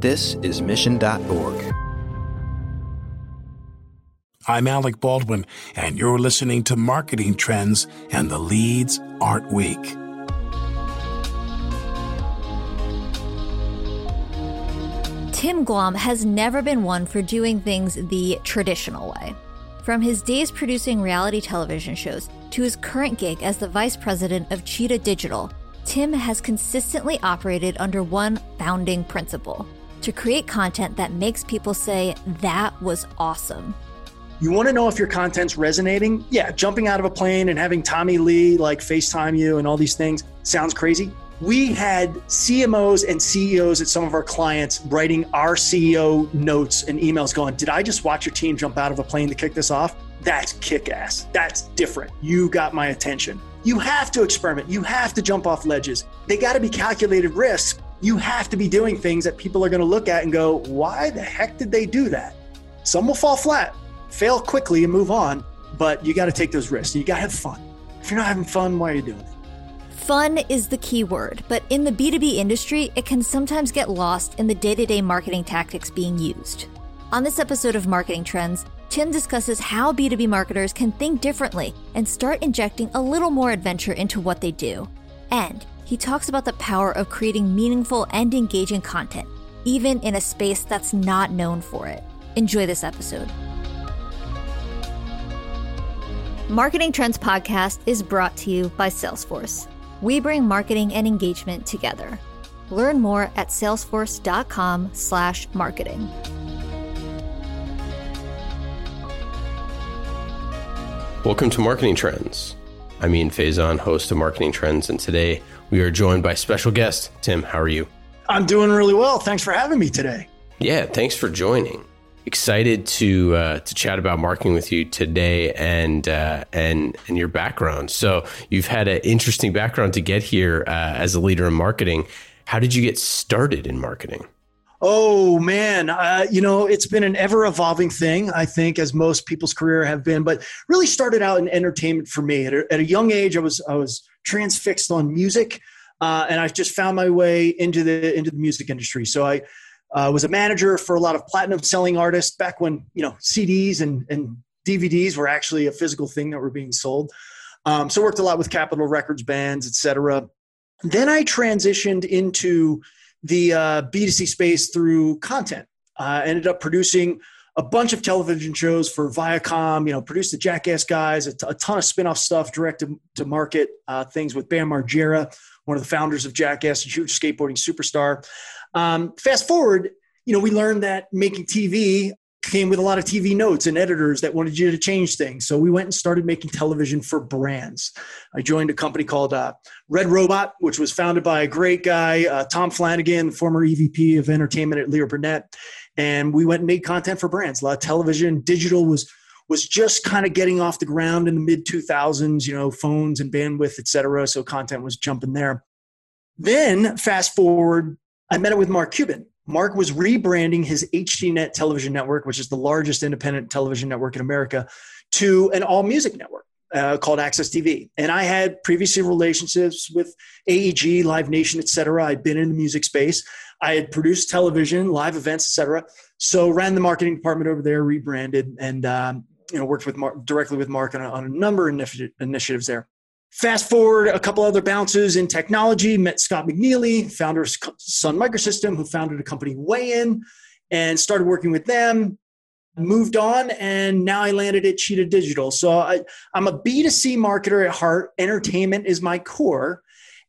This is Mission.org. I'm Alec Baldwin, and you're listening to Marketing Trends and the Leads Aren't Weak. Tim Glomb has never been one for doing things the traditional way. From his days producing reality television shows to his current gig as the vice president of Cheetah Digital, Tim has consistently operated under one founding principle to create content that makes people say, That was awesome. You want to know if your content's resonating? Yeah, jumping out of a plane and having Tommy Lee like FaceTime you and all these things sounds crazy. We had CMOs and CEOs at some of our clients writing our CEO notes and emails going, Did I just watch your team jump out of a plane to kick this off? That's kick ass. That's different. You got my attention. You have to experiment. You have to jump off ledges. They got to be calculated risks. You have to be doing things that people are going to look at and go, Why the heck did they do that? Some will fall flat fail quickly and move on, but you got to take those risks. You got to have fun. If you're not having fun, why are you doing it? Fun is the key word, but in the B2B industry, it can sometimes get lost in the day to day marketing tactics being used. On this episode of Marketing Trends, Tim discusses how B2B marketers can think differently and start injecting a little more adventure into what they do. And he talks about the power of creating meaningful and engaging content, even in a space that's not known for it. Enjoy this episode. Marketing Trends Podcast is brought to you by Salesforce. We bring marketing and engagement together. Learn more at salesforce.com/marketing. Welcome to Marketing Trends. I'm Ian Faison, host of Marketing Trends, and today we are joined by special guest Tim. How are you? I'm doing really well. Thanks for having me today. Yeah, thanks for joining excited to uh, to chat about marketing with you today and uh, and and your background. So you've had an interesting background to get here uh, as a leader in marketing. How did you get started in marketing? Oh man, uh, you know it's been an ever evolving thing. I think, as most people's career have been, but really started out in entertainment for me. At a, at a young age, I was I was transfixed on music, uh, and I just found my way into the into the music industry. So I uh, was a manager for a lot of platinum selling artists back when you know CDs and, and DVDs were actually a physical thing that were being sold. Um, so worked a lot with Capitol Records bands, etc. Then I transitioned into the uh, B2C space through content. I ended up producing a bunch of television shows for Viacom, you know, produced the Jackass guys, a, t- a ton of spin-off stuff, direct to, market uh, things with Bam Margera, one of the founders of Jackass, a huge skateboarding superstar. Um, fast forward, you know, we learned that making TV came with a lot of TV notes and editors that wanted you to change things. So we went and started making television for brands. I joined a company called uh, Red Robot, which was founded by a great guy, uh, Tom Flanagan, former EVP of entertainment at Leo Burnett. And we went and made content for brands. A lot of television, digital was was just kind of getting off the ground in the mid 2000s, you know, phones and bandwidth, et cetera. So content was jumping there. Then fast forward I met it with Mark Cuban. Mark was rebranding his HDNet television network, which is the largest independent television network in America, to an all music network uh, called AXS TV. And I had previously relationships with AEG, Live Nation, et cetera. I'd been in the music space. I had produced television, live events, et cetera. So ran the marketing department over there, rebranded, and um, you know worked with Mark, directly with Mark on a, on a number of initiatives there. Fast forward a couple other bounces in technology, met Scott McNealy, founder of Sun Microsystem, who founded a company Wayin and started working with them. Moved on, and now I landed at Cheetah Digital. So I, I'm a B2C marketer at heart. Entertainment is my core.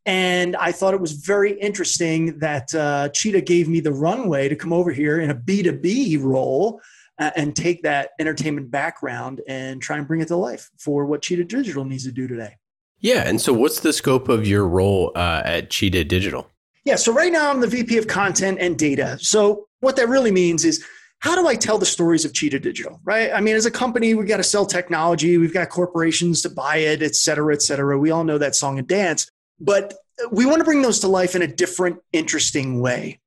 And I thought it was very interesting that uh, Cheetah gave me the runway to come over here in a B2B role uh, and take that entertainment background and try and bring it to life for what Cheetah Digital needs to do today. Yeah. And so, what's the scope of your role uh, at Cheetah Digital? Yeah. So, right now, I'm the VP of content and data. So, what that really means is how do I tell the stories of Cheetah Digital, right? I mean, as a company, we've got to sell technology, we've got corporations to buy it, et cetera, et cetera. We all know that song and dance, but we want to bring those to life in a different, interesting way.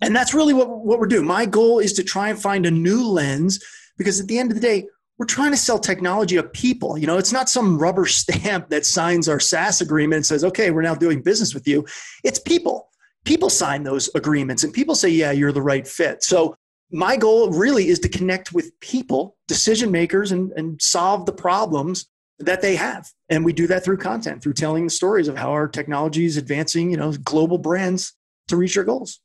And that's really what, what we're doing. My goal is to try and find a new lens because at the end of the day, we're trying to sell technology to people. You know, it's not some rubber stamp that signs our SaaS agreement and says, okay, we're now doing business with you. It's people. people sign those agreements and people say, yeah, you're the right fit. So my goal really is to connect with people, decision makers, and, and solve the problems that they have. And we do that through content, through telling the stories of how our technology is advancing, you know, global brands to reach their goals.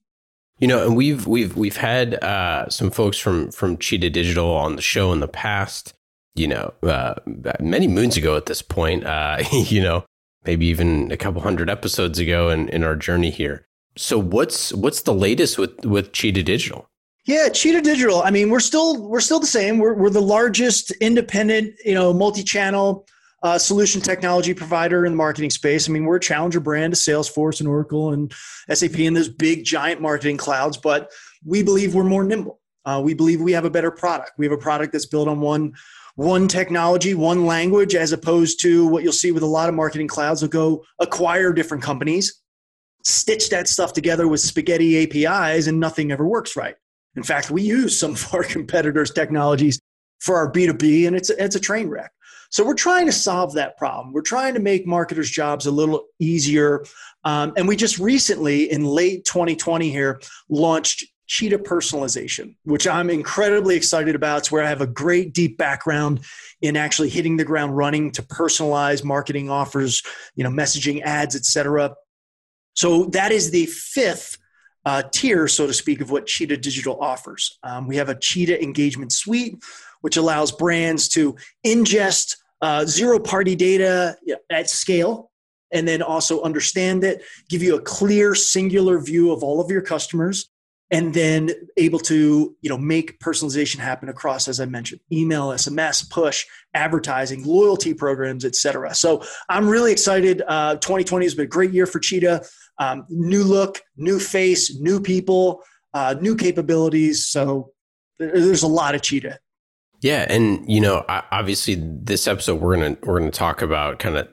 You know, and we've we've we've had uh, some folks from from Cheetah Digital on the show in the past. You know, uh, many moons ago at this point. Uh, you know, maybe even a couple hundred episodes ago in, in our journey here. So what's what's the latest with with Cheetah Digital? Yeah, Cheetah Digital. I mean, we're still we're still the same. We're we're the largest independent, you know, multi-channel uh, solution technology provider in the marketing space. I mean, we're a challenger brand to Salesforce and Oracle and SAP and those big giant marketing clouds, but we believe we're more nimble. Uh, we believe we have a better product. We have a product that's built on one one technology, one language, as opposed to what you'll see with a lot of marketing clouds. They'll go acquire different companies, stitch that stuff together with spaghetti APIs, and nothing ever works right. In fact, we use some of our competitors' technologies for our B2B, and it's a, it's a train wreck. So we're trying to solve that problem. We're trying to make marketers' jobs a little easier. Um, and we just recently, in late 2020 here, launched Cheetah Personalization, which I'm incredibly excited about. It's where I have a great deep background in actually hitting the ground running to personalize marketing offers, you know, messaging ads, etc. So that is the fifth uh, tier, so to speak, of what Cheetah Digital offers. Um, we have a Cheetah Engagement Suite, which allows brands to ingest uh, zero party data at scale and then also understand it, give you a clear, singular view of all of your customers, and then able to you know make personalization happen across as i mentioned email sms push advertising loyalty programs etc so i'm really excited. Uh, 2020 has been a great year for cheetah. Um, new look new face new people uh, new capabilities. So there's a lot of cheetah. Yeah, and you know, obviously, this episode we're gonna we're gonna talk about kind of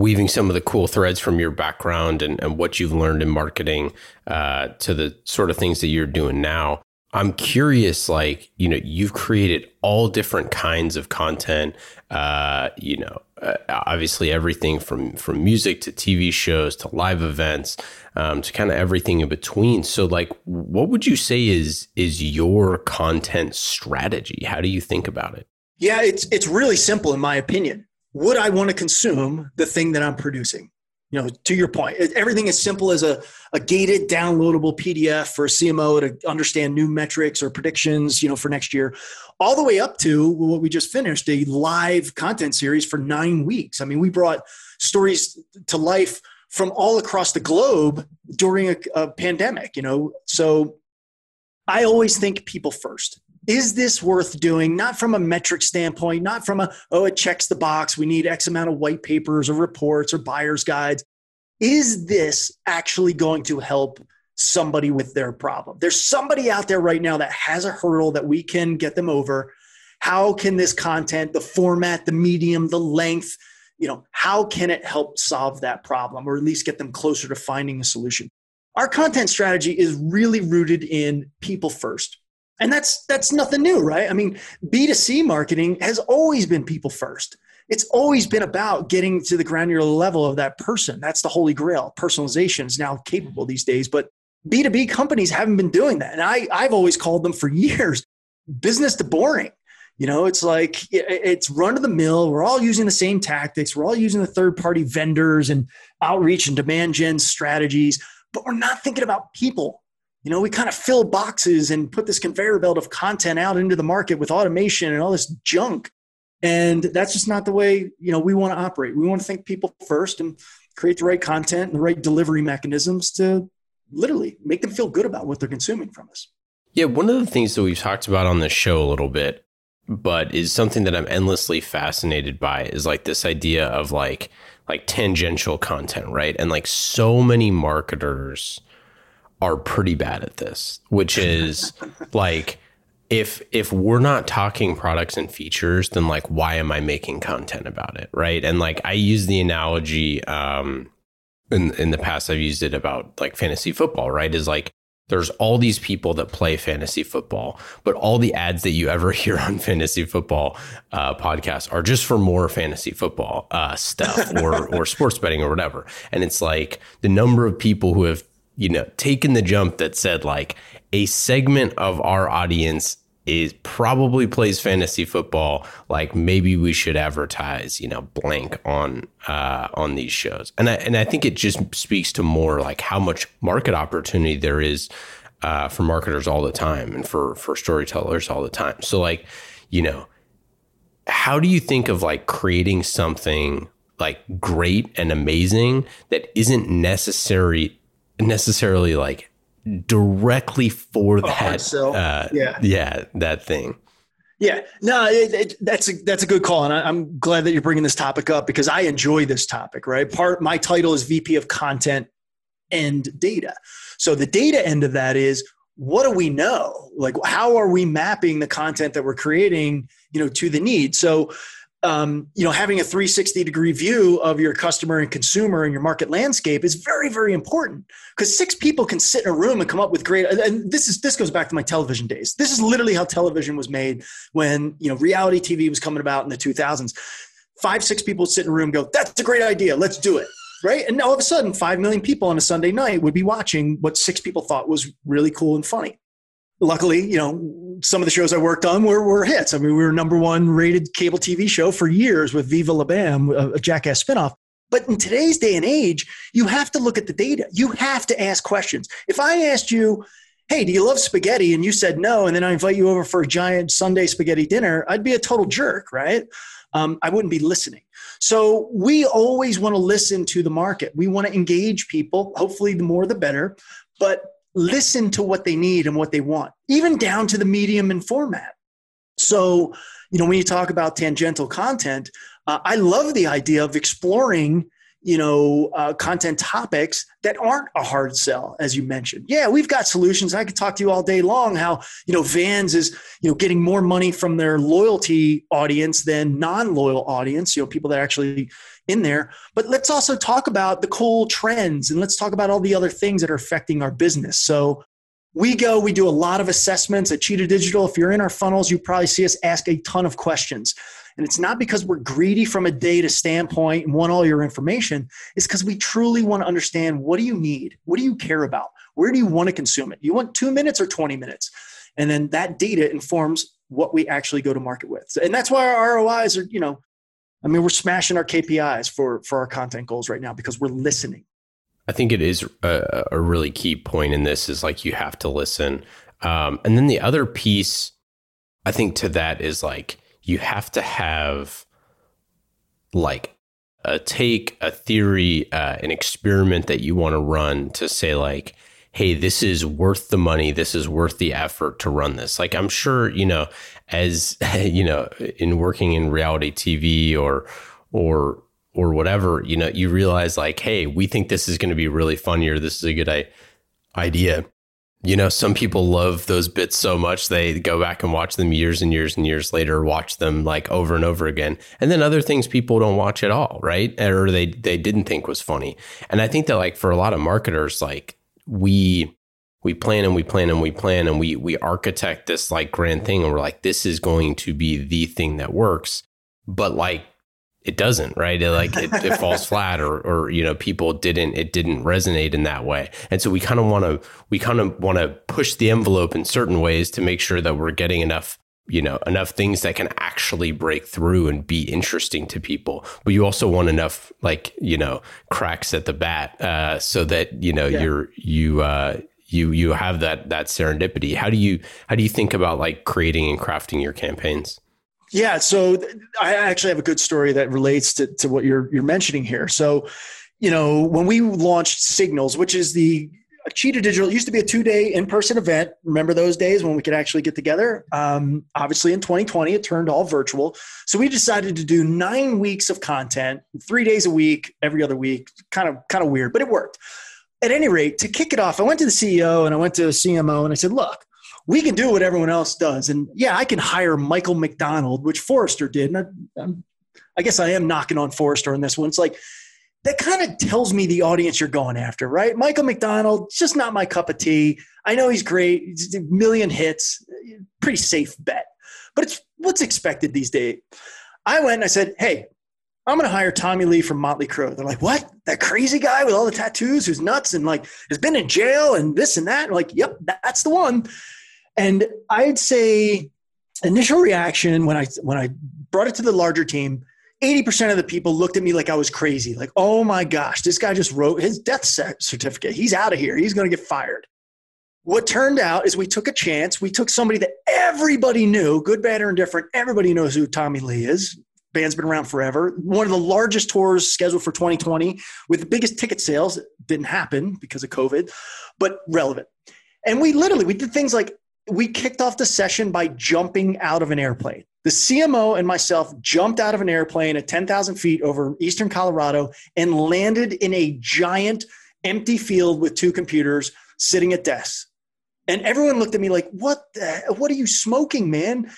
weaving some of the cool threads from your background and, and what you've learned in marketing uh, to the sort of things that you're doing now. I'm curious, like, you know, you've created all different kinds of content, uh, you know, uh, obviously everything from, from music to TV shows to live events, um, to kind of everything in between. So like, what would you say is, is your content strategy? How do you think about it? Yeah, it's, it's really simple in my opinion. Would I want to consume the thing that I'm producing? you know, to your point, everything as simple as a, a gated downloadable PDF for a CMO to understand new metrics or predictions, you know, for next year, all the way up to what we just finished, a live content series for nine weeks. I mean, we brought stories to life from all across the globe during a, a pandemic, you know. So I always think people first is this worth doing? Not from a metric standpoint not from a oh it checks the box we need x amount of white papers or reports or buyers guides. Is this actually going to help somebody with their problem? There's somebody out there right now that has a hurdle that we can get them over. How can this content the format the medium the length you know how can it help solve that problem or at least get them closer to finding a solution? Our content strategy is really rooted in people first and that's that's nothing new right? I mean b2c marketing has always been people first. It's always been about getting to the granular level of that person. That's the holy grail. Personalization is now capable these days but b2b companies haven't been doing that. And I, i've always called them for years business to boring. You know it's like it's run of the mill. We're all using the same tactics. We're all using the third party vendors and outreach and demand gen strategies but we're not thinking about people you know, we kind of fill boxes and put this conveyor belt of content out into the market with automation and all this junk. And that's just not the way, you know, we want to operate. We want to think people first and create the right content and the right delivery mechanisms to literally make them feel good about what they're consuming from us. Yeah, one of the things that we've talked about on this show a little bit, but is something that I'm endlessly fascinated by is like this idea of like like tangential content, right? And like so many marketers are pretty bad at this, which is like if if we're not talking products and features, then like why am I making content about it, right? And like I use the analogy um in in the past I've used it about like fantasy football, right? Is like there's all these people that play fantasy football, but all the ads that you ever hear on fantasy football uh, podcasts are just for more fantasy football uh, stuff or or sports betting or whatever. And it's like the number of people who have you know, taken the jump that said like a segment of our audience is probably plays fantasy football like maybe we should advertise you know blank on uh on these shows. And i and i think it just speaks to more like how much market opportunity there is uh for marketers all the time and for for storytellers all the time. So like you know how do you think of like creating something like great and amazing that isn't necessary necessarily like directly for that uh, yeah. yeah that thing. Yeah. No it, it, that's a that's a good call and I, i'm glad that you're bringing this topic up because i enjoy this topic right? Part my title is vp of content and data. So the data end of that is what do we know? Like how are we mapping the content that we're creating you know to the need? So um, you know, having a 360 degree view of your customer and consumer and your market landscape is very, very important because six people can sit in a room and come up with great. And this is this goes back to my television days. This is literally how television was made when you know reality TV was coming about in the 2000s. Five, six people sit in a room, go, "That's a great idea. Let's do it." Right, and all of a sudden, five million people on a Sunday night would be watching what six people thought was really cool and funny luckily, you know, some of the shows I worked on were, were hits. I mean, we were number one rated cable TV show for years with Viva La Bam, a, a Jackass spinoff. But in today's day and age, you have to look at the data. You have to ask questions. If I asked you, hey, do you love spaghetti? And you said no, and then I invite you over for a giant Sunday spaghetti dinner, I'd be a total jerk, right? Um, I wouldn't be listening. So we always want to listen to the market. We want to engage people. Hopefully, the more the better. But listen to what they need and what they want, even down to the medium and format. So, you know, when you talk about tangential content, uh, I love the idea of exploring, you know, uh, content topics that aren't a hard sell, as you mentioned. Yeah, we've got solutions. I could talk to you all day long how, you know, Vans is, you know, getting more money from their loyalty audience than non-loyal audience, you know, people that actually in there. But let's also talk about the cool trends and let's talk about all the other things that are affecting our business. So we go, we do a lot of assessments at Cheetah Digital. If you're in our funnels, you probably see us ask a ton of questions. And it's not because we're greedy from a data standpoint and want all your information. It's because we truly want to understand what do you need? What do you care about? Where do you want to consume it? You want two minutes or 20 minutes? And then that data informs what we actually go to market with. And that's why our ROIs are, you know, I mean, we're smashing our KPIs for for our content goals right now because we're listening. I think it is a, a really key point in this is like you have to listen, um, and then the other piece, I think, to that is like you have to have like a take, a theory, uh, an experiment that you want to run to say like hey, this is worth the money. This is worth the effort to run this. Like, I'm sure, you know, as, you know, in working in reality TV or, or, or whatever, you know, you realize like, hey, we think this is going to be really funny or this is a good I- idea. You know, some people love those bits so much they go back and watch them years and years and years later, watch them like over and over again. And then other things people don't watch at all, right? Or they they didn't think was funny. And I think that like for a lot of marketers, like we we plan and we plan and we plan and we we architect this like grand thing and we're like this is going to be the thing that works. But like it doesn't right? It like it, it falls flat or or you know people didn't it didn't resonate in that way. And so we kind of want to we kind of want to push the envelope in certain ways to make sure that we're getting enough you know enough things that can actually break through and be interesting to people. But you also want enough like you know cracks at the bat uh, so that you know yeah. you're you uh, you you have that that serendipity. How do you how do you think about like creating and crafting your campaigns? Yeah so i actually have a good story that relates to, to what you're you're mentioning here. So you know when we launched signals which is the Cheetah Digital used to be a two day in person event. Remember those days when we could actually get together? Um, obviously, in 2020, it turned all virtual. So we decided to do nine weeks of content, three days a week, every other week. Kind of, kind of weird, but it worked. At any rate, to kick it off, I went to the CEO and I went to the CMO and I said, "Look, we can do what everyone else does, and yeah, I can hire Michael McDonald, which Forrester did. And I, I guess I am knocking on Forrester on this one. It's like." That kind of tells me the audience you're going after, right? Michael McDonald, just not my cup of tea. I know he's great, he's a million hits, pretty safe bet, but it's what's expected these days. I went and I said, hey, I'm going to hire Tommy Lee from Motley Crue. They're like, what? That crazy guy with all the tattoos who's nuts and like has been in jail and this and that. Like, yep, that's the one. And I'd say initial reaction when I when I brought it to the larger team, 80% of the people looked at me like I was crazy. Like, oh my gosh, this guy just wrote his death certificate. He's out of here. He's going to get fired. What turned out is we took a chance. We took somebody that everybody knew, good, bad, or indifferent. Everybody knows who Tommy Lee is. Band's been around forever. One of the largest tours scheduled for 2020 with the biggest ticket sales. Didn't happen because of COVID, but relevant. And we literally we did things like we kicked off the session by jumping out of an airplane. The CMO and myself jumped out of an airplane at 10,000 feet over eastern Colorado and landed in a giant empty field with two computers sitting at desks. And everyone looked at me like, "What? The, what are you smoking, man?"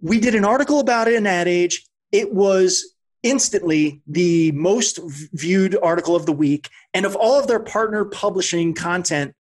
We did an article about it in Ad Age. It was instantly the most viewed article of the week, and of all of their partner publishing content,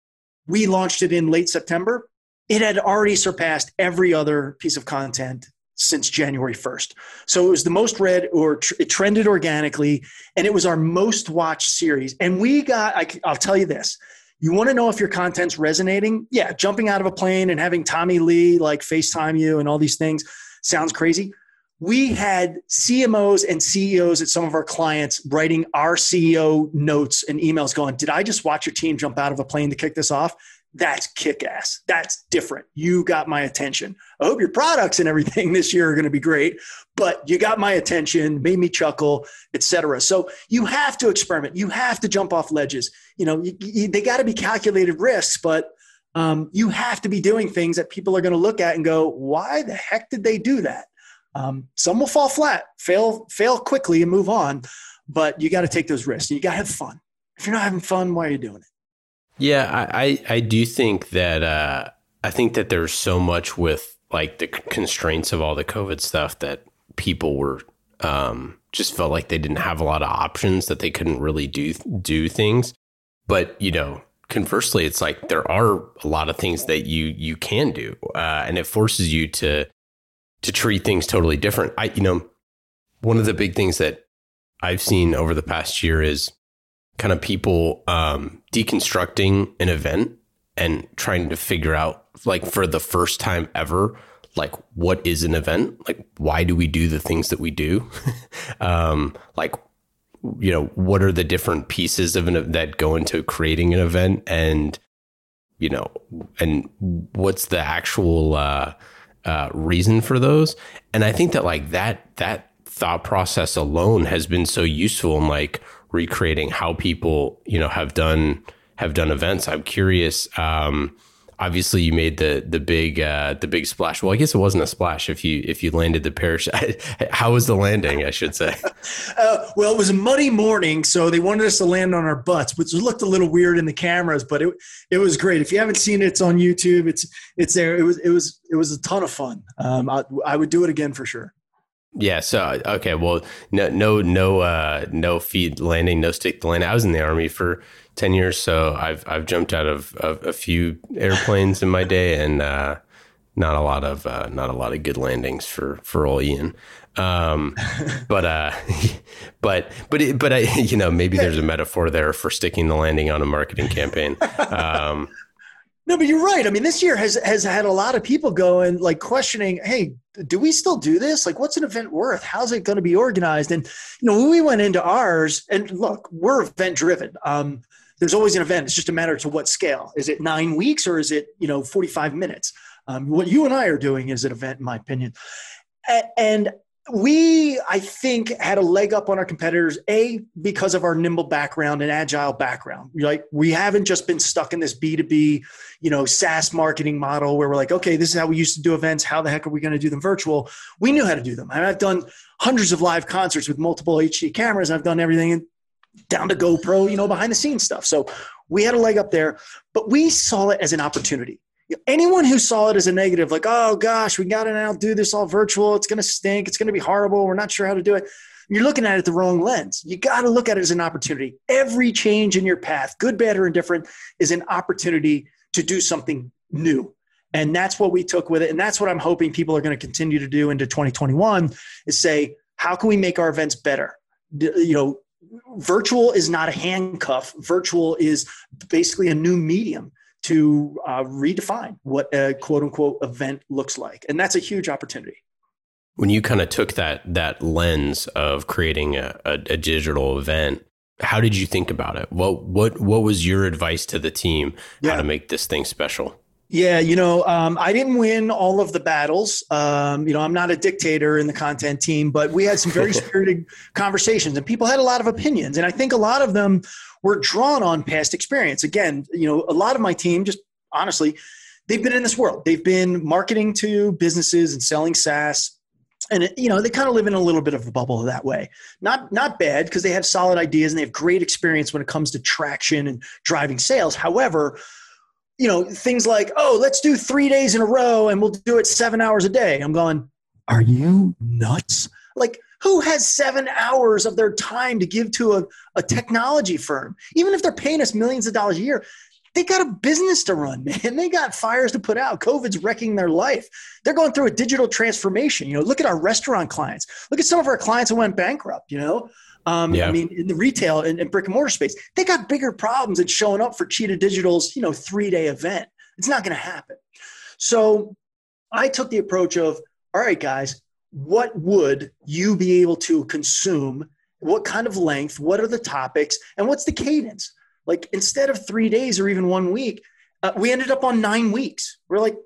we launched it in late September. It had already surpassed every other piece of content since January 1st. So it was the most read or tr- it trended organically and it was our most watched series. And we got, I, I'll tell you this, you want to know if your content's resonating? Yeah, jumping out of a plane and having Tommy Lee like FaceTime you and all these things sounds crazy. We had CMOs and CEOs at some of our clients writing our CEO notes and emails going, Did I just watch your team jump out of a plane to kick this off? That's kick ass. That's different. You got my attention. I hope your products and everything this year are going to be great, but you got my attention, made me chuckle, etc. So you have to experiment. You have to jump off ledges. You know, you, you, they got to be calculated risks, but um, you have to be doing things that people are going to look at and go, "Why the heck did they do that?" Um, some will fall flat, fail, fail quickly, and move on. But you got to take those risks. You got to have fun. If you're not having fun, why are you doing it? Yeah, I I, do think that uh, I think that there's so much with like the constraints of all the COVID stuff that people were um, just felt like they didn't have a lot of options that they couldn't really do do things. But you know, conversely, it's like there are a lot of things that you you can do, uh, and it forces you to to treat things totally different. I you know, one of the big things that I've seen over the past year is kind of people um, deconstructing an event and trying to figure out, like, for the first time ever, like, what is an event? Like, why do we do the things that we do? um, like, you know, what are the different pieces of an that go into creating an event, and you know, and what's the actual uh, uh, reason for those? And I think that like that that thought process alone has been so useful in like recreating how people you know have done have done events. I'm curious. Um, obviously, you made the the big uh, the big splash. Well, I guess it wasn't a splash if you if you landed the parachute. how was the landing? I should say. Uh, well, it was a muddy morning, so they wanted us to land on our butts, which looked a little weird in the cameras, but it it was great. If you haven't seen it, it's on YouTube. It's it's there. It was it was it was a ton of fun. Um, I, I would do it again for sure. Yeah. So okay. Well, no, no, no, uh, no feet landing, no stick landing. I was in the army for ten years, so I've I've jumped out of, of a few airplanes in my day, and uh, not a lot of uh, not a lot of good landings for for old Ian. Um, but uh, but but it, but I, you know, maybe there's a metaphor there for sticking the landing on a marketing campaign. Um, no, but you're right. I mean, this year has has had a lot of people going like questioning, hey, do we still do this? Like, what's an event worth? How's it going to be organized? And you know, when we went into ours, and look, we're event driven. Um, there's always an event. It's just a matter to what scale. Is it nine weeks or is it you know 45 minutes? Um, what you and I are doing is an event, in my opinion. And we i think had a leg up on our competitors a because of our nimble background and agile background. Like we haven't just been stuck in this b2b you know saas marketing model where we're like okay this is how we used to do events. How the heck are we going to do them virtual? We knew how to do them. I i've done hundreds of live concerts with multiple hd cameras. I've done everything down to gopro you know behind the scenes stuff. So we had a leg up there but we saw it as an opportunity anyone who saw it as a negative, like, oh gosh, we got to now do this all virtual. It's going to stink. It's going to be horrible. We're not sure how to do it. You're looking at it the wrong lens. You got to look at it as an opportunity. Every change in your path, good, bad, or indifferent, is an opportunity to do something new. And that's what we took with it. And that's what I'm hoping people are going to continue to do into 2021 is say, how can we make our events better? you know, virtual is not a handcuff. Virtual is basically a new medium to uh, redefine what a quote unquote event looks like. And that's a huge opportunity. When you kind of took that that lens of creating a, a, a digital event, how did you think about it? What what what was your advice to the team yeah. how to make this thing special? Yeah, you know, um, I didn't win all of the battles. Um, you know, I'm not a dictator in the content team, but we had some very spirited conversations, and people had a lot of opinions, and I think a lot of them were drawn on past experience. Again, you know, a lot of my team, just honestly, they've been in this world. They've been marketing to businesses and selling SaaS. And you know they kind of live in a little bit of a bubble that way. Not not bad because they have solid ideas and they have great experience when it comes to traction and driving sales. However you know things like oh let's do three days in a row and we'll do it seven hours a day. I'm going are you nuts? Like who has seven hours of their time to give to a, a technology firm even if they're paying us millions of dollars a year they got a business to run, man. They got fires to put out. COVID's wrecking their life. They're going through a digital transformation. You know, look at our restaurant clients. Look at some of our clients who went bankrupt, you know. Um, yeah. I mean, in the retail and, and, brick and mortar space, they got bigger problems than showing up for Cheetah Digital's, you know, three day event. It's not going to happen. So I took the approach of, all right, guys, what would you be able to consume? What kind of length? What are the topics? And what's the cadence? Like instead of three days or even one week, uh, we ended up on nine weeks. We're like,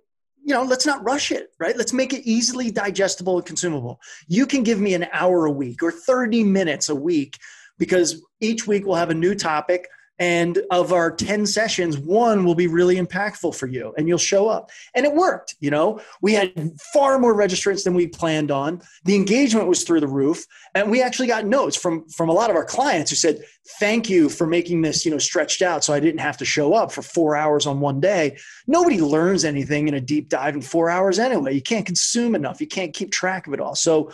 you know, let's not rush it, right? Let's make it easily digestible and consumable. You can give me an hour a week or 30 minutes a week because each week we'll have a new topic and of our 10 sessions one will be really impactful for you and you'll show up. And it worked you know? We had far more registrants than we planned on. The engagement was through the roof and we actually got notes from from a lot of our clients who said thank you for making this you know stretched out so i didn't have to show up for four hours on one day. Nobody learns anything in a deep dive in four hours anyway. You can't consume enough. You can't keep track of it all. So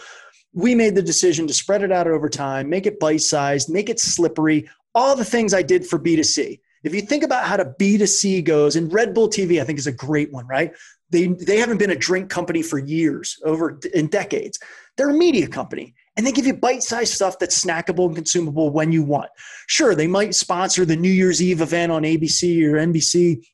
we made the decision to spread it out over time, make it bite sized, make it slippery, all the things I did for B2C. If you think about how to B2C goes, and Red Bull TV, I think is a great one, right? They, they haven't been a drink company for years, over in decades. They're a media company and they give you bite-sized stuff that's snackable and consumable when you want. Sure, they might sponsor the New Year's Eve event on ABC or NBC,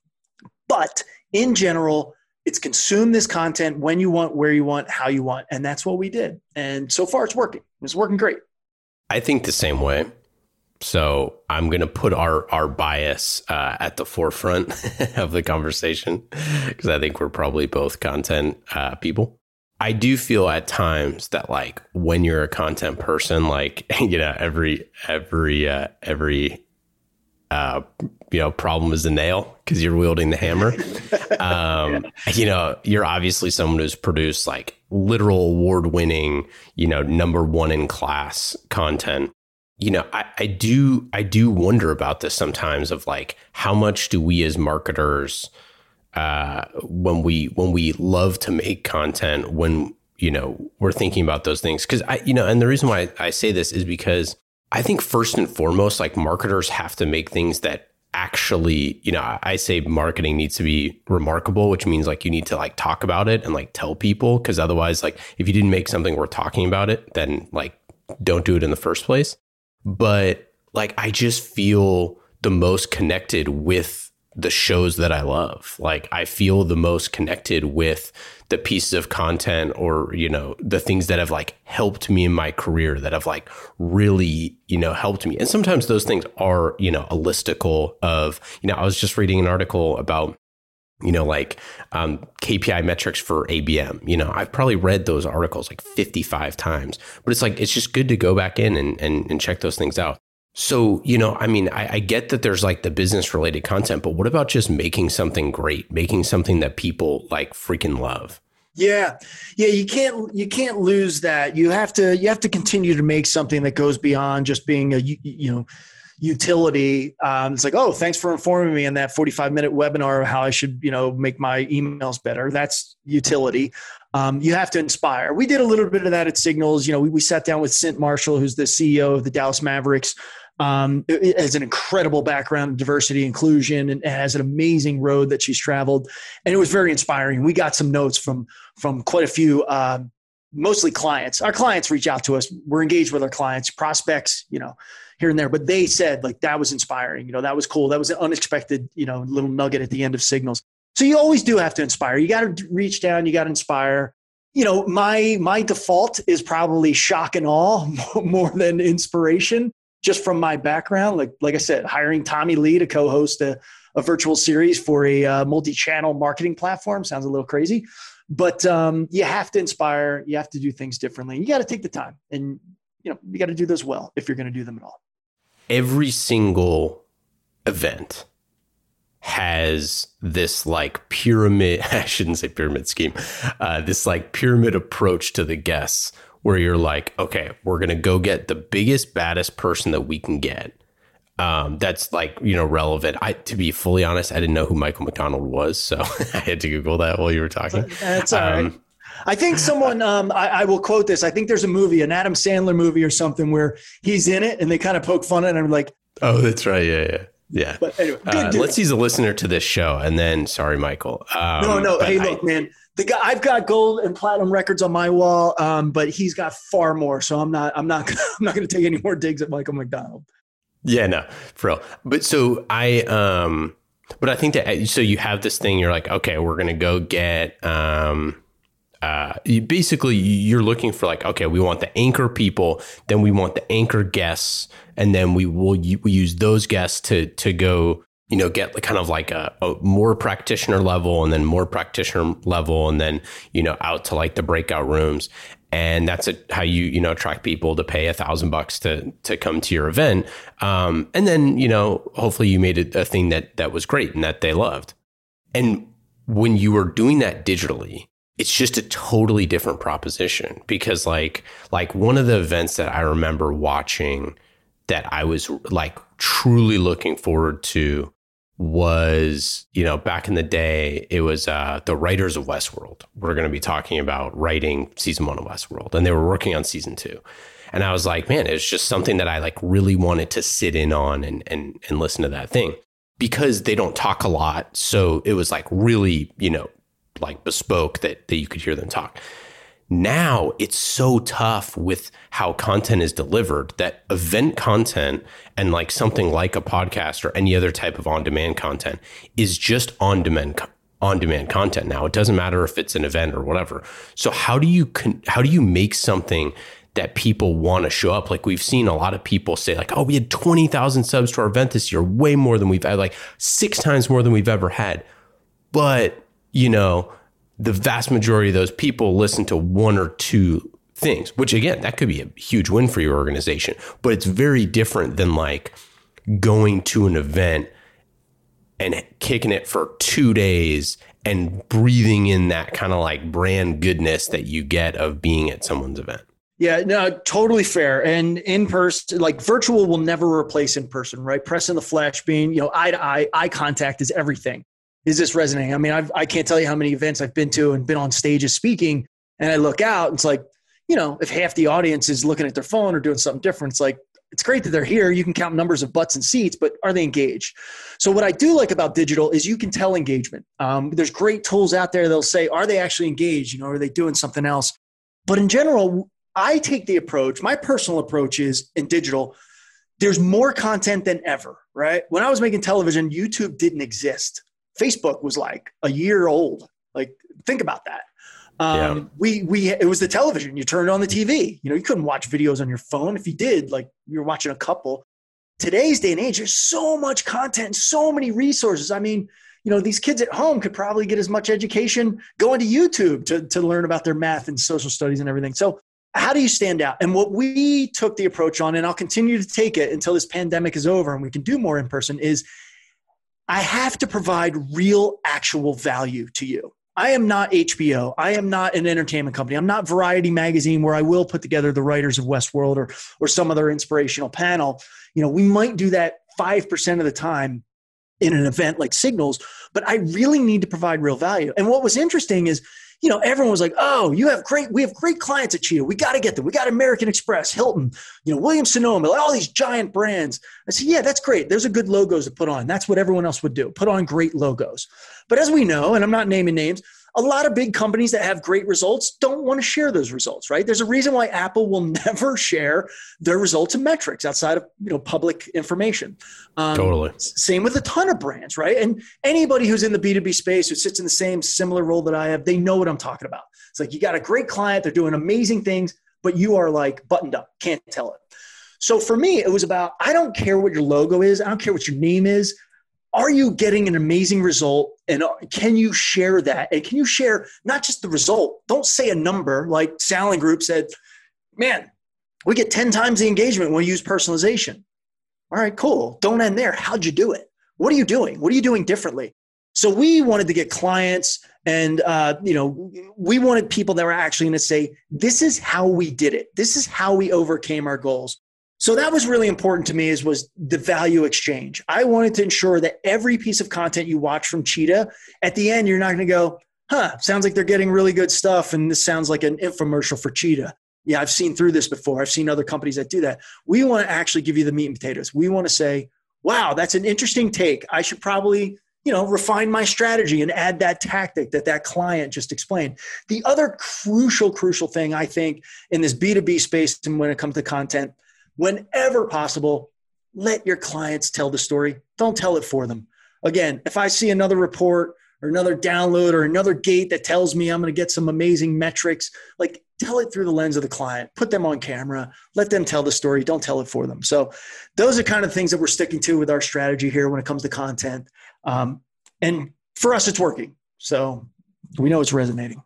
but in general, it's consume this content when you want, where you want, how you want, and that's what we did. And so far, it's working. It's working great. I think the same way. So I'm going to put our our bias uh, at the forefront of the conversation because I think we're probably both content uh, people. I do feel at times that like when you're a content person, like you know every every uh, every uh, you know problem is a nail because you're wielding the hammer. um, you know, you're obviously someone who's produced like literal award winning, you know, number one in class content you know, I, I do I do wonder about this sometimes of like how much do we as marketers uh, when we when we love to make content when you know we're thinking about those things? Because I you know and the reason why I, I say this is because I think first and foremost like marketers have to make things that actually you know I say marketing needs to be remarkable which means like you need to like talk about it and like tell people because otherwise like if you didn't make something worth talking about it then like don't do it in the first place but like I just feel the most connected with the shows that I love. Like I feel the most connected with the pieces of content or, you know, the things that have like helped me in my career that have like really, you know, helped me. And sometimes those things are, you know, a listicle of, you know, I was just reading an article about you know, like um, KPI metrics for ABM. You know, I've probably read those articles like 55 times, but it's like, it's just good to go back in and, and, and check those things out. So, you know, I mean, I, I get that there's like the business related content, but what about just making something great, making something that people like freaking love? Yeah. Yeah, you can't you can't lose that. You have to you have to continue to make something that goes beyond just being a you, you know utility. Um, it's like, oh, thanks for informing me in that 45 minute webinar of how I should, you know, make my emails better. That's utility. Um, you have to inspire. We did a little bit of that at Signals. You know, we, we sat down with Cynt Marshall, who's the CEO of the Dallas Mavericks. Um, has an incredible background in diversity inclusion and has an amazing road that she's traveled, and it was very inspiring. We got some notes from from quite a few uh, mostly clients. Our clients reach out to us. We're engaged with our clients, prospects, you know, here and there. But they said like that was inspiring. You know, that was cool. That was an unexpected, you know, little nugget at the end of signals. So you always do have to inspire. You got to reach down. You got to inspire. You know, my my default is probably shock and awe more than inspiration, just from my background. Like like I said, hiring Tommy Lee to co-host a, a virtual series for a uh, multi-channel marketing platform sounds a little crazy but um, you have to inspire you have to do things differently you got to take the time and you know you got to do those well if you're going to do them at all every single event has this like pyramid i shouldn't say pyramid scheme uh, this like pyramid approach to the guests where you're like okay we're going to go get the biggest baddest person that we can get um, that's like you know relevant. I to be fully honest, I didn't know who Michael McDonald was, so I had to Google that while you were talking. That's all um, right. I think someone, um, I, I, will quote this. I think there's a movie, an Adam Sandler movie or something, where he's in it and they kind of poke fun at him. I'm like, oh, that's right. Yeah, yeah. Yeah. But anyway, uh, let's use a listener to this show, and then sorry, Michael. Um, no, no. Hey, look, man. The guy I've got gold and platinum records on my wall, um, but he's got far more. So I'm not. I'm not. I'm not going to take any more digs at Michael McDonald. Yeah, no, for real. But so I, um, but I think that so you have this thing. You're like, okay, we're gonna go get. Um, uh, you basically, you're looking for like, okay, we want the anchor people, then we want the anchor guests, and then we will we use those guests to to go, you know, get kind of like a, a more practitioner level, and then more practitioner level, and then you know out to like the breakout rooms, and that's a, how you you know attract people to pay a thousand bucks to to come to your event. Um, and then you know hopefully you made it a thing that that was great and that they loved. And when you were doing that digitally it's just a totally different proposition because like like one of the events that i remember watching that i was like truly looking forward to was, you know, back in the day, it was uh, the writers of Westworld. We're going to be talking about writing season one of Westworld, and they were working on season two. And I was like, man, it's just something that I like really wanted to sit in on and and and listen to that thing because they don't talk a lot. So it was like really, you know, like bespoke that that you could hear them talk. Now it's so tough with how content is delivered that event content and like something like a podcast or any other type of on demand content is just on demand on demand content now. It doesn't matter if it's an event or whatever. So how do you con- how do you make something that people want to show up. Like we've seen a lot of people say like, "Oh, we had 20,000 subs to our event this year, way more than we've had, like 6 times more than we've ever had." But, you know, the vast majority of those people listen to one or two things, which again, that could be a huge win for your organization, but it's very different than like going to an event and kicking it for two days and breathing in that kind of like brand goodness that you get of being at someone's event. Yeah, no, totally fair. And in person, like virtual will never replace in person, right? Press in the flesh, being, you know, eye to eye, eye contact is everything is this resonating? I mean, I've, I can't tell you how many events I've been to and been on stages speaking, and I look out, and it's like, you know, if half the audience is looking at their phone or doing something different, it's like, it's great that they're here. You can count numbers of butts and seats, but are they engaged? So, what I do like about digital is you can tell engagement. Um, there's great tools out there. that'll say, are they actually engaged? You know, are they doing something else? But in general, I take the approach, my personal approach is in digital, there's more content than ever, right? When I was making television, YouTube didn't exist. Facebook was like a year old. Like, think about that. Um, yeah. We we it was the television. You turned on the TV. You know, you couldn't watch videos on your phone. If you did, like you were watching a couple. Today's day and age, there's so much content, so many resources. I mean, you know, these kids at home could probably get as much education going to YouTube to to learn about their math and social studies and everything. So, how do you stand out? And what we took the approach on, and I'll continue to take it until this pandemic is over and we can do more in person, is I have to provide real, actual value to you. I am not HBO. I am not an entertainment company. I'm not Variety Magazine where I will put together the writers of Westworld or, or some other inspirational panel. You know, we might do that 5% of the time in an event like Signals, but I really need to provide real value. And what was interesting is you know, everyone was like, "Oh, you have great. We have great clients at Cheetah. We got to get them. We got American Express, Hilton, you know, Williams Sonoma, all these giant brands." I said, "Yeah, that's great. Those are good logos to put on. That's what everyone else would do. Put on great logos." But as we know, and I'm not naming names, a lot of big companies that have great results don't want to share those results, right? There's a reason why Apple will never share their results and metrics outside of you know public information. Um, totally. Same with a ton of brands, right? And anybody who's in the B2B space who sits in the same similar role that I have, they know what I'm talking about. It's like you got a great client, they're doing amazing things, but you are like buttoned up, can't tell it. So for me, it was about I don't care what your logo is, I don't care what your name is are you getting an amazing result? And can you share that? And can you share not just the result? Don't say a number like Salen Group said man we get 10 times the engagement when we use personalization. All right cool. Don't end there. How'd you do it? What are you doing? What are you doing differently? So we wanted to get clients and uh, you know we wanted people that were actually going to say this is how we did it. This is how we overcame our goals so that was really important to me is was the value exchange. I wanted to ensure that every piece of content you watch from Cheetah, at the end, you're not going to go, huh, sounds like they're getting really good stuff. And this sounds like an infomercial for Cheetah. Yeah, I've seen through this before. I've seen other companies that do that. We want to actually give you the meat and potatoes. We want to say, wow, that's an interesting take. I should probably you know refine my strategy and add that tactic that that client just explained the other crucial crucial thing i think in this b2b space and when it comes to content whenever possible, let your clients tell the story. Don't tell it for them. Again, if I see another report or another download or another gate that tells me I'm going to get some amazing metrics, like tell it through the lens of the client, put them on camera, let them tell the story, don't tell it for them. So, those are kind of things that we're sticking to with our strategy here when it comes to content. Um, and for us, it's working. So, we know it's resonating.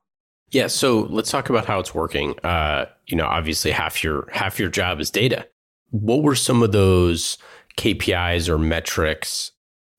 Yeah, so let's talk about how it's working. Uh, you know, obviously half your half your job is data what were some of those KPIs or metrics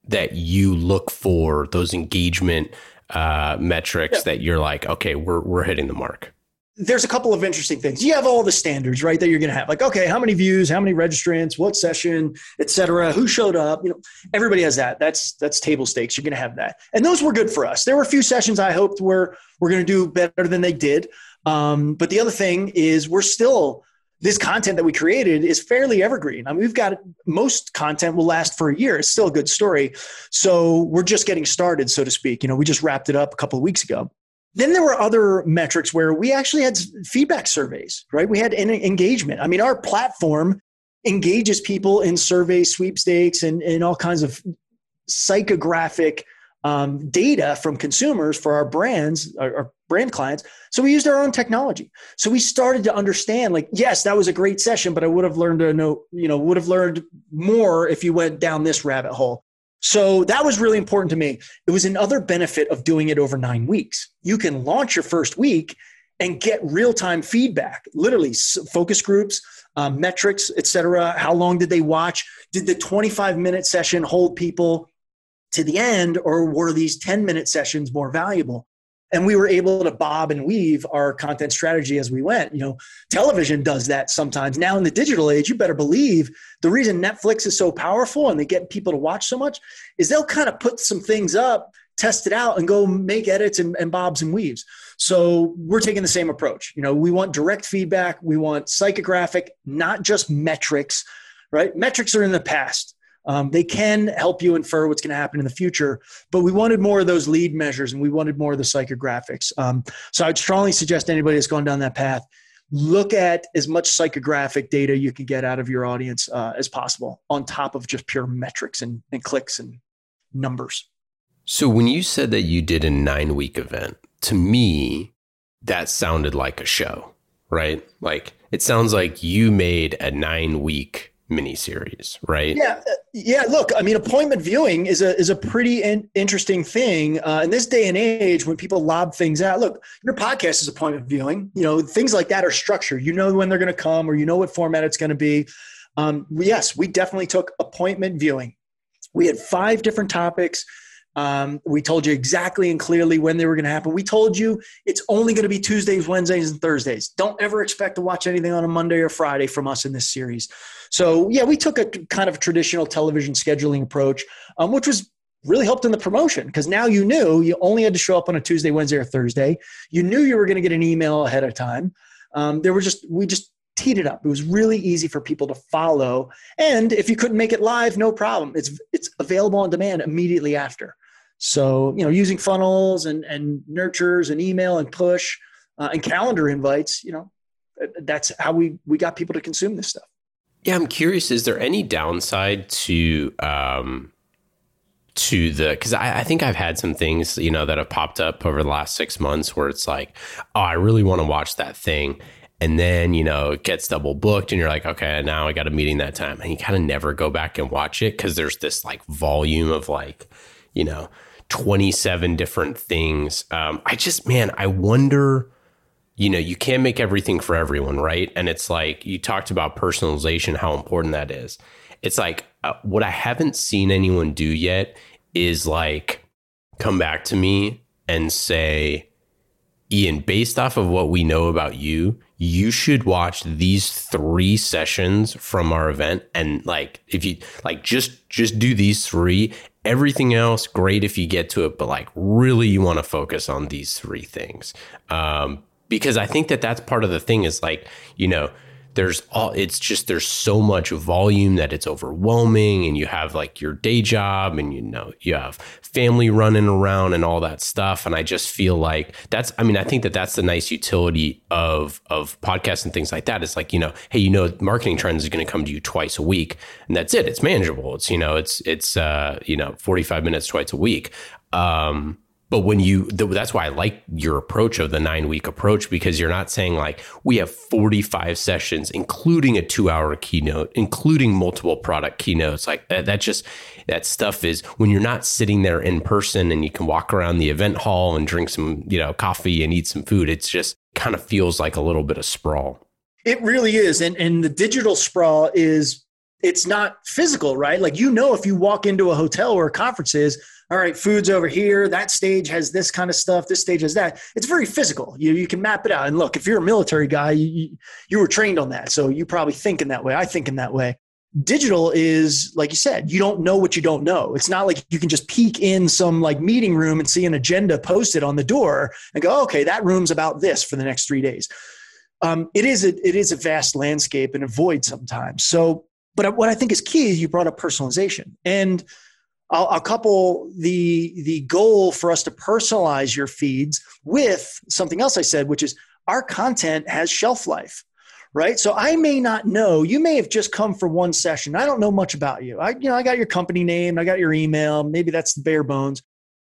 that you look for, those engagement uh, metrics yeah. that you're like, okay, we're, we're hitting the mark? There's a couple of interesting things. You have all the standards, right? That you're going to have, like, okay, how many views, how many registrants, what session, et cetera, who showed up. You know, everybody has that. That's that's table stakes. You're going to have that, and those were good for us. There were a few sessions I hoped were we're going to do better than they did. Um, but the other thing is, we're still this content that we created is fairly evergreen. I mean, we've got most content will last for a year. It's still a good story. So we're just getting started, so to speak. You know, we just wrapped it up a couple of weeks ago. Then there were other metrics where we actually had feedback surveys, right? We had engagement. I mean, our platform engages people in survey sweepstakes and, and all kinds of psychographic um, data from consumers for our brands, our, our, brand clients. So we used our own technology. So we started to understand, like, yes, that was a great session, but I would have learned to know, you know, would have learned more if you went down this rabbit hole. So that was really important to me. It was another benefit of doing it over nine weeks. You can launch your first week and get real time feedback, literally focus groups, um, metrics, etc. How long did they watch? Did the 25 minute session hold people? To the end, or were these 10 minute sessions more valuable? And we were able to bob and weave our content strategy as we went. You know, television does that sometimes. Now in the digital age, you better believe the reason Netflix is so powerful and they get people to watch so much is they'll kind of put some things up, test it out, and go make edits and, and bobs and weaves. So we're taking the same approach. You know, we want direct feedback, we want psychographic, not just metrics, right? Metrics are in the past um, they can help you infer what's going to happen in the future, but we wanted more of those lead measures and we wanted more of the psychographics. Um, so I'd strongly suggest anybody that's gone down that path, look at as much psychographic data you can get out of your audience uh, as possible on top of just pure metrics and, and clicks and numbers. So when you said that you did a nine week event, to me, that sounded like a show, right? Like it sounds like you made a nine week miniseries, right? Yeah, uh, yeah. Look, I mean, appointment viewing is a is a pretty in, interesting thing uh, in this day and age when people lob things out. Look, your podcast is appointment viewing. You know, things like that are structured. You know when they're going to come, or you know what format it's going to be. Um, yes, we definitely took appointment viewing. We had five different topics. Um, we told you exactly and clearly when they were going to happen. We told you it's only going to be Tuesdays, Wednesdays, and Thursdays. Don't ever expect to watch anything on a Monday or Friday from us in this series. So, yeah, we took a kind of traditional television scheduling approach, um, which was really helped in the promotion because now you knew you only had to show up on a Tuesday, Wednesday, or Thursday. You knew you were going to get an email ahead of time. Um, there were just, we just teed it up. It was really easy for people to follow. And if you couldn't make it live, no problem. It's, it's available on demand immediately after. So, you know, using funnels and, and nurtures and email and push uh, and calendar invites, you know, that's how we, we got people to consume this stuff. Yeah, I'm curious. Is there any downside to um, to the because I, I, think I've had some things you know that have popped up over the last six months where it's like, oh, I really want to watch that thing, and then you know it gets double booked, and you're like, okay, now I got a meeting that time, and you kind of never go back and watch it because there's this like volume of like, you know, 27 different things. Um, I just man, I wonder you know, you can't make everything for everyone, right? And it's like you talked about personalization, how important that is. It's like uh, what I haven't seen anyone do yet is like come back to me and say, Ian, based off of what we know about you, you should watch these three sessions from our event and like if you like just just do these three everything else great if you get to it but like really you want to focus on these three things. Um, because I think that that's part of the thing is like, you know, there's all it's just there's so much volume that it's overwhelming and you have like your day job and you know you have family running around and all that stuff. And i just feel like that's i mean i think that that's the nice utility of of podcasts and things like that. It's like you know hey you know marketing trends is going to come to you twice a week and that's it. It's manageable. It's you know it's it's uh you know 45 minutes twice a week. Um but when you, that's why I like your approach of the nine week approach because you're not saying like, we have 45 sessions, including a two hour keynote, including multiple product keynotes. Like that, just, that stuff is when you're not sitting there in person and you can walk around the event hall and drink some, you know, coffee and eat some food. It's just kind of feels like a little bit of sprawl. It really is. And, and the digital sprawl is, it's not physical, right? Like, you know, if you walk into a hotel where a conference is, all right, food's over here. That stage has this kind of stuff. This stage has that. It's very physical. You, you can map it out. And look, if you're a military guy, you, you were trained on that. So you probably think in that way. I think in that way. Digital is, like you said, you don't know what you don't know. It's not like you can just peek in some like meeting room and see an agenda posted on the door and go, okay, that room's about this for the next three days. Um, it is a, it is a vast landscape and a void sometimes. So, but what I think is key is you brought up personalization and – I'll, I'll, couple the the goal for us to personalize your feeds with something else I said, which is our content has shelf life, right? So I may not know. You may have just come for one session. I don't know much about you. I you know I got your company name, I got your email. Maybe that's the bare bones.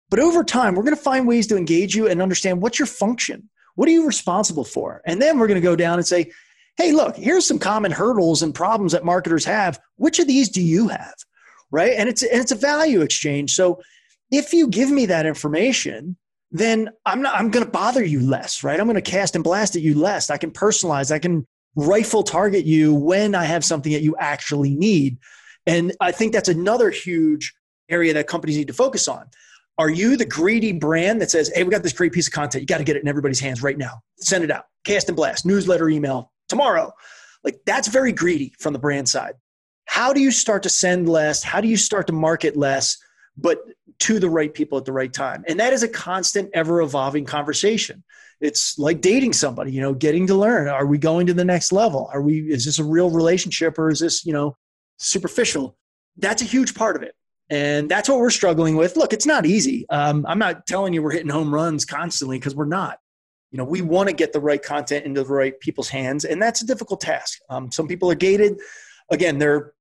But over time, we're going to find ways to engage you and understand what's your function. What are you responsible for? And then we're going to go down and say, hey, look, here's some common hurdles and problems that marketers have. Which of these do you have? Right? And it's and it's a value exchange. So if you give me that information, then I'm not I'm going to bother you less, right? I'm going to cast and blast at you less. I can personalize. I can rifle target you when I have something that you actually need. And I think that's another huge area that companies need to focus on. Are you the greedy brand that says, hey, we got this great piece of content. You got to get it in everybody's hands right now. Send it out. Cast and blast, newsletter, email tomorrow. Like that's very greedy from the brand side how do you start to send less? How do you start to market less, but to the right people at the right time? And that is a constant, ever evolving conversation. It's like dating somebody, you know, getting to learn. Are we going to the next level? Are we, is this a real relationship or is this, you know, superficial? That's a huge part of it. And that's what we're struggling with. Look, it's not easy. Um, I'm not telling you we're hitting home runs constantly because we're not. You know, we want to get the right content into the right people's hands, and that's a difficult task. Um, some people are gated. Again, they're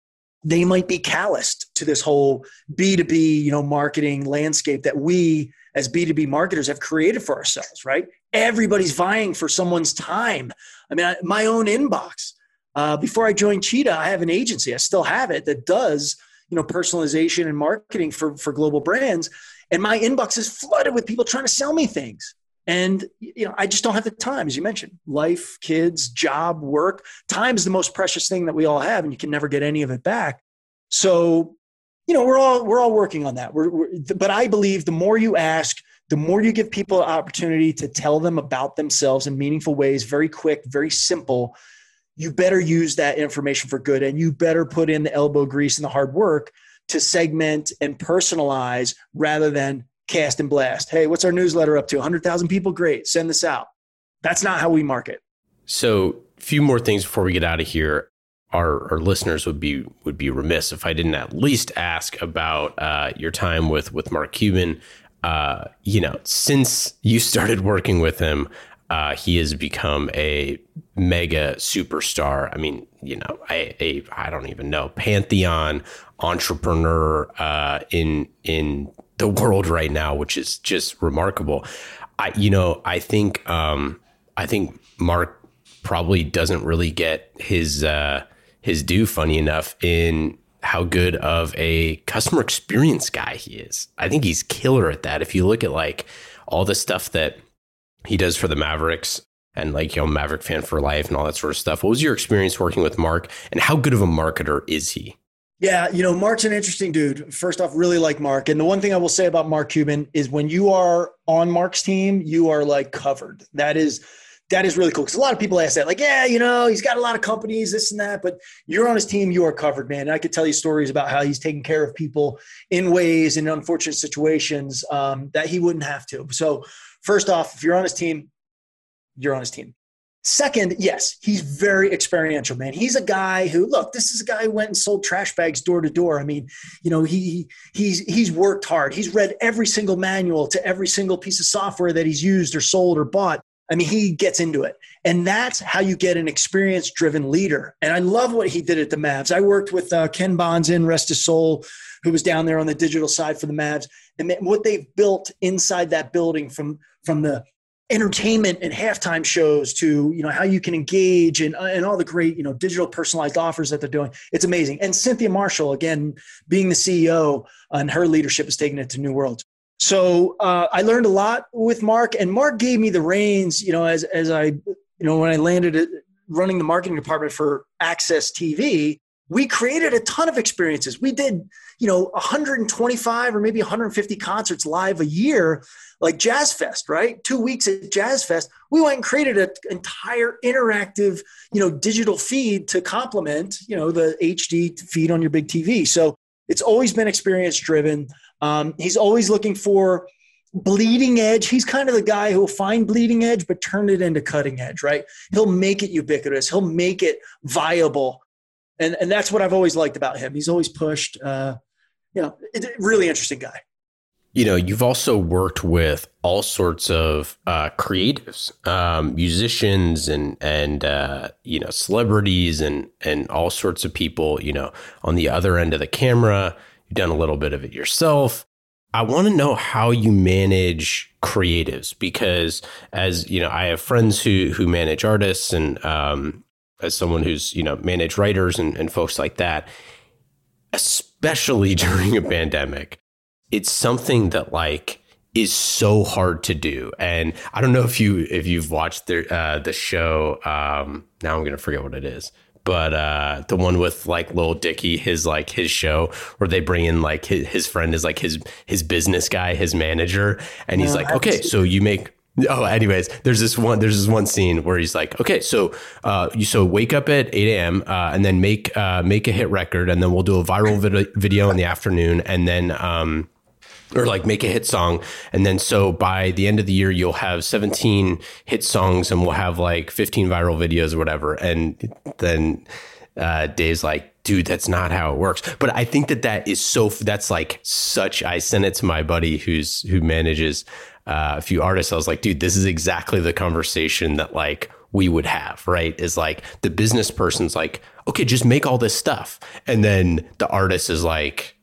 they might be calloused to this whole B2B, you know, marketing landscape that we as B2B marketers have created for ourselves, right? Everybody's vying for someone's time. I mean, I, my own inbox. Uh, before I joined Cheetah, I have an agency. I still have it that does, you know, personalization and marketing for for global brands. And my inbox is flooded with people trying to sell me things. And you know, I just don't have the time, as you mentioned. Life, kids, job, work. Time is the most precious thing that we all have, and you can never get any of it back. So, you know, we're all we're all working on that. We're, we're, but I believe the more you ask, the more you give people an opportunity to tell them about themselves in meaningful ways, very quick, very simple. You better use that information for good, and you better put in the elbow grease and the hard work to segment and personalize rather than cast and blast. Hey, what's our newsletter up to? 100,000 people? Great. Send this out. That's not how we market. So, a few more things before we get out of here. Our, our listeners would be would be remiss if I didn't at least ask about uh, your time with with Mark Cuban. uh, you know, since you started working with him, uh, he has become a mega superstar. I mean, you know, a, a I don't even know pantheon entrepreneur uh, in in the world right now, which is just remarkable. I, you know, I think um, I think Mark probably doesn't really get his uh, his due. Funny enough, in how good of a customer experience guy he is. I think he's killer at that. If you look at like all the stuff that he does for the Mavericks and like you know Maverick fan for life and all that sort of stuff. What was your experience working with Mark, and how good of a marketer is he? Yeah, you know, Mark's an interesting dude. First off, really like Mark. And the one thing I will say about Mark Cuban is when you are on Mark's team, you are like covered. That is that is really cool because a lot of people ask that, like, yeah, you know, he's got a lot of companies, this and that, but you're on his team, you are covered, man. And I could tell you stories about how he's taking care of people in ways in unfortunate situations um, that he wouldn't have to. So, first off, if you're on his team, you're on his team. Second, yes, he's very experiential, man. He's a guy who, look, this is a guy who went and sold trash bags door to door. I mean, you know, he he's he's worked hard. He's read every single manual to every single piece of software that he's used or sold or bought. I mean, he gets into it. And that's how you get an experience driven leader. And I love what he did at the Mavs. I worked with uh, Ken Bonds in Rest his Soul, who was down there on the digital side for the Mavs. And what they've built inside that building from, from the entertainment and halftime shows to you know how you can engage and, and all the great you know digital personalized offers that they're doing. It's amazing. And cynthia marshall again being the ceo and her leadership is taking it to new worlds. So uh, i learned a lot with mark and mark gave me the reins you know as as i you know when i landed at running the marketing department for AXS TV we created a ton of experiences we did you know 125 or maybe 150 concerts live a year like Jazz Fest, right? Two weeks at Jazz Fest, we went and created an entire interactive, you know, digital feed to complement, you know, the HD feed on your big TV. So it's always been experience driven. Um, he's always looking for bleeding edge. He's kind of the guy who'll find bleeding edge, but turn it into cutting edge, right? He'll make it ubiquitous. He'll make it viable. And, and that's what I've always liked about him. He's always pushed, uh, you know, really interesting guy you know, you've also worked with all sorts of uh, creatives, um, musicians, and and uh, you know, celebrities, and and all sorts of people. You know, on the other end of the camera, you've done a little bit of it yourself. I want to know how you manage creatives because, as you know, I have friends who who manage artists, and um, as someone who's you know managed writers and, and folks like that, especially during a pandemic it's something that like is so hard to do. And I don't know if you if you've watched the uh, the show. Um, now I'm gonna forget what it is, but uh, the one with like Lil Dicky, his like his show where they bring in like his, his friend is like his his business guy, his manager, and he's like, okay, so you make. Oh, anyways, there's this one. There's this one scene where he's like, "Okay, so uh, you so wake up at 8 a.m. Uh, and then make uh, make a hit record, and then we'll do a viral vid- video in the afternoon, and then um, or like make a hit song and then so by the end of the year you'll have 17 hit songs and we'll have like 15 viral videos or whatever and then uh, Dave's like dude that's not how it works but I think that that is so that's like such I sent it to my buddy who's who manages uh, a few artists I was like dude this is exactly the conversation that like we would have right is like the business person's like okay just make all this stuff and then the artist is like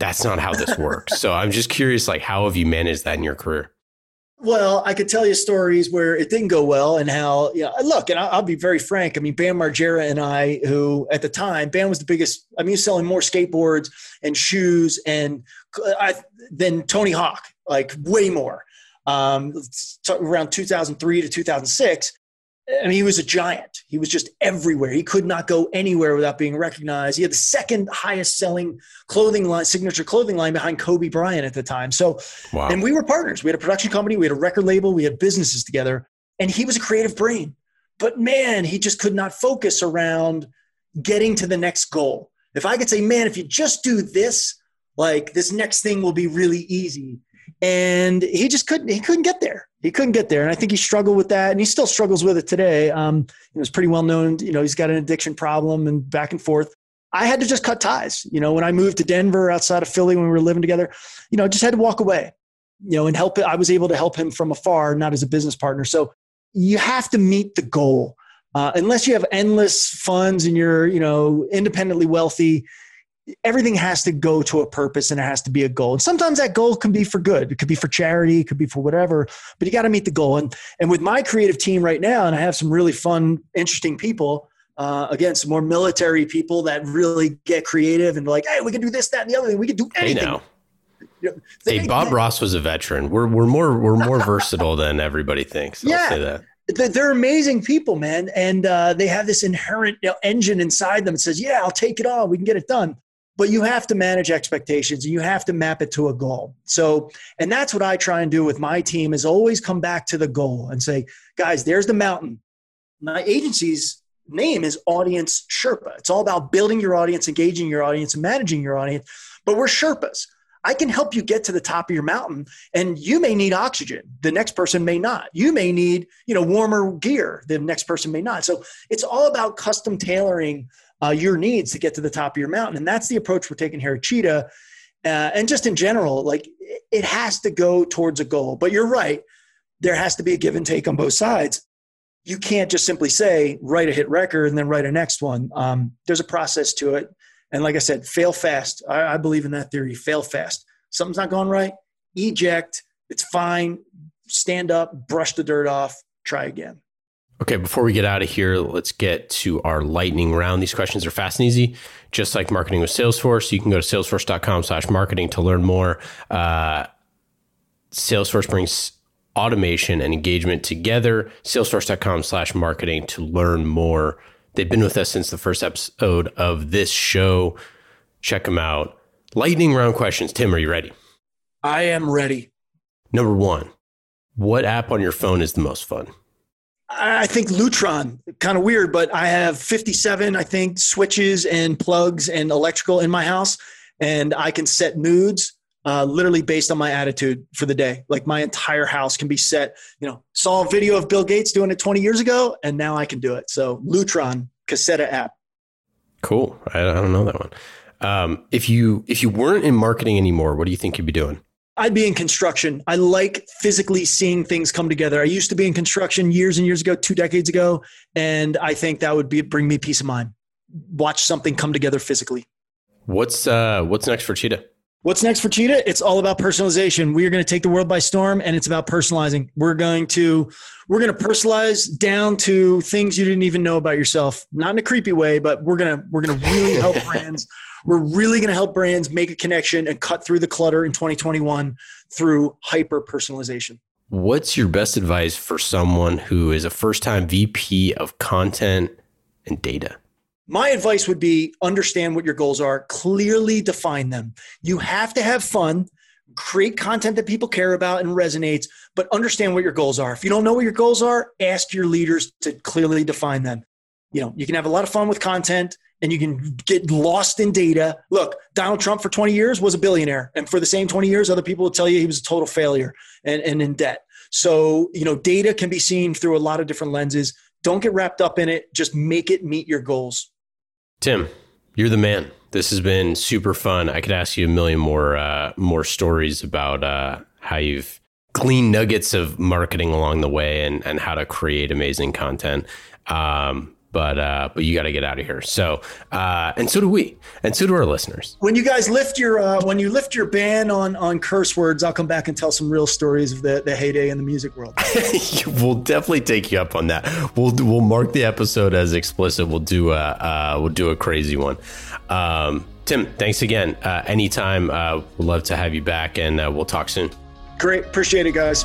that's not how this works. so I'm just curious, like, how have you managed that in your career? Well, I could tell you stories where it didn't go well and how, you know, look, and I'll, I'll, be very frank. I mean, Bam Margera and I, who at the time, Bam was the biggest, I mean, selling more skateboards and shoes and I, than Tony Hawk, like way more. Um, around 2003 to 2006. I mean, he was a giant. He was just everywhere. He could not go anywhere without being recognized. He had the second highest selling clothing line, signature clothing line behind Kobe Bryant at the time. So, wow. and we were partners. We had a production company, we had a record label, we had businesses together, and he was a creative brain. But man, he just could not focus around getting to the next goal. If I could say, man, if you just do this, like this next thing will be really easy. And he just couldn't, he couldn't get there he couldn't get there. And I think he struggled with that and he still struggles with it today. Um, it was pretty well known, you know, he's got an addiction problem and back and forth. I had to just cut ties. You know, when I moved to Denver outside of Philly when we were living together, you know, just had to walk away. you know, and help. I was able to help him from afar, not as a business partner. So you have to meet the goal. Uh, unless you have endless funds and you're, you know, independently wealthy, everything has to go to a purpose and it has to be a goal. And sometimes that goal can be for good. It could be for charity, it could be for whatever, but you got to meet the goal. And and with my creative team right now, and I have some really fun, interesting people. Uh, again, some more military people that really get creative and like, hey, we can do this, that, and the other thing. We can do anything. Hey, now. You know, hey, Bob Ross was a veteran. We're we're more we're more versatile than everybody thinks. I'll yeah. say that they're amazing people, man, and uh, they have this inherent you know, engine inside them that says, "Yeah, I'll take it on. We can get it done." But you have to manage expectations, and you have to map it to a goal. So, and that's what I try and do with my team: is always come back to the goal and say, "Guys, there's the mountain." My agency's name is Audience Sherpa. It's all about building your audience, engaging your audience, and managing your audience. But we're Sherpas. I can help you get to the top of your mountain and you may need oxygen. The next person may not. You may need, you know, warmer gear. The next person may not. So it's all about custom tailoring uh, your needs to get to the top of your mountain. And that's the approach we're taking here at Cheetah. Uh, and just in general, like it has to go towards a goal. But you're right. There has to be a give and take on both sides. You can't just simply say, write a hit record and then write a next one. Um, there's a process to it. And like I said, fail fast. I, I believe in that theory. Fail fast. Something's not going right. Eject. It's fine. Stand up, brush the dirt off, try again. Okay, before we get out of here, let's get to our lightning round. These questions are fast and easy, just like marketing with Salesforce. You can go to salesforce.com slash marketing to learn more. Uh, Salesforce brings automation and engagement together. Salesforce.com slash marketing to learn more. They've been with us since the first episode of this show. Check them out. Lightning round questions. Tim, are you ready? I am ready. Number one, what app on your phone is the most fun? I think Lutron, kind of weird, but I have 57, I think, switches and plugs and electrical in my house, and I can set moods uh, literally based on my attitude for the day. Like my entire house can be set. You know, saw a video of Bill Gates doing it 20 years ago, and now I can do it. So Lutron, Caséta app. Cool. I, don't know that one. Um, if you if you weren't in marketing anymore, what do you think you'd be doing? I'd be in construction. I like physically seeing things come together. I used to be in construction years and years ago, two decades ago, and I think that would be bring me peace of mind. Watch something come together physically. What's uh, what's next for Cheetah? What's next for Cheetah? It's all about personalization. We are going to take the world by storm and it's about personalizing. We're going to we're going to personalize down to things you didn't even know about yourself. Not in a creepy way, but we're going to we're going to really help brands. We're really going to help brands make a connection and cut through the clutter in 2021 through hyper personalization. What's your best advice for someone who is a first-time VP of content and data? my advice would be understand what your goals are, clearly define them. You have to have fun, create content that people care about and resonates, but understand what your goals are. If you don't know what your goals are, ask your leaders to clearly define them. You know, you can have a lot of fun with content and you can get lost in data. Look, Donald Trump for 20 years was a billionaire. And for the same 20 years, other people will tell you he was a total failure and, and in debt. So, you know, data can be seen through a lot of different lenses. Don't get wrapped up in it. Just make it meet your goals. Tim, you're the man. This has been super fun. I could ask you a million more uh, more stories about uh, how you've gleaned nuggets of marketing along the way and and how to create amazing content. Um, but uh, but you got to get out of here. So uh, and so do we, and so do our listeners. When you guys lift your uh, when you lift your ban on on curse words, I'll come back and tell some real stories of the the heyday in the music world. we'll definitely take you up on that. We'll we'll mark the episode as explicit. We'll do a uh, we'll do a crazy one. Um, Tim, thanks again. Uh, anytime, uh, we'd love to have you back, and uh, we'll talk soon. Great, appreciate it, guys.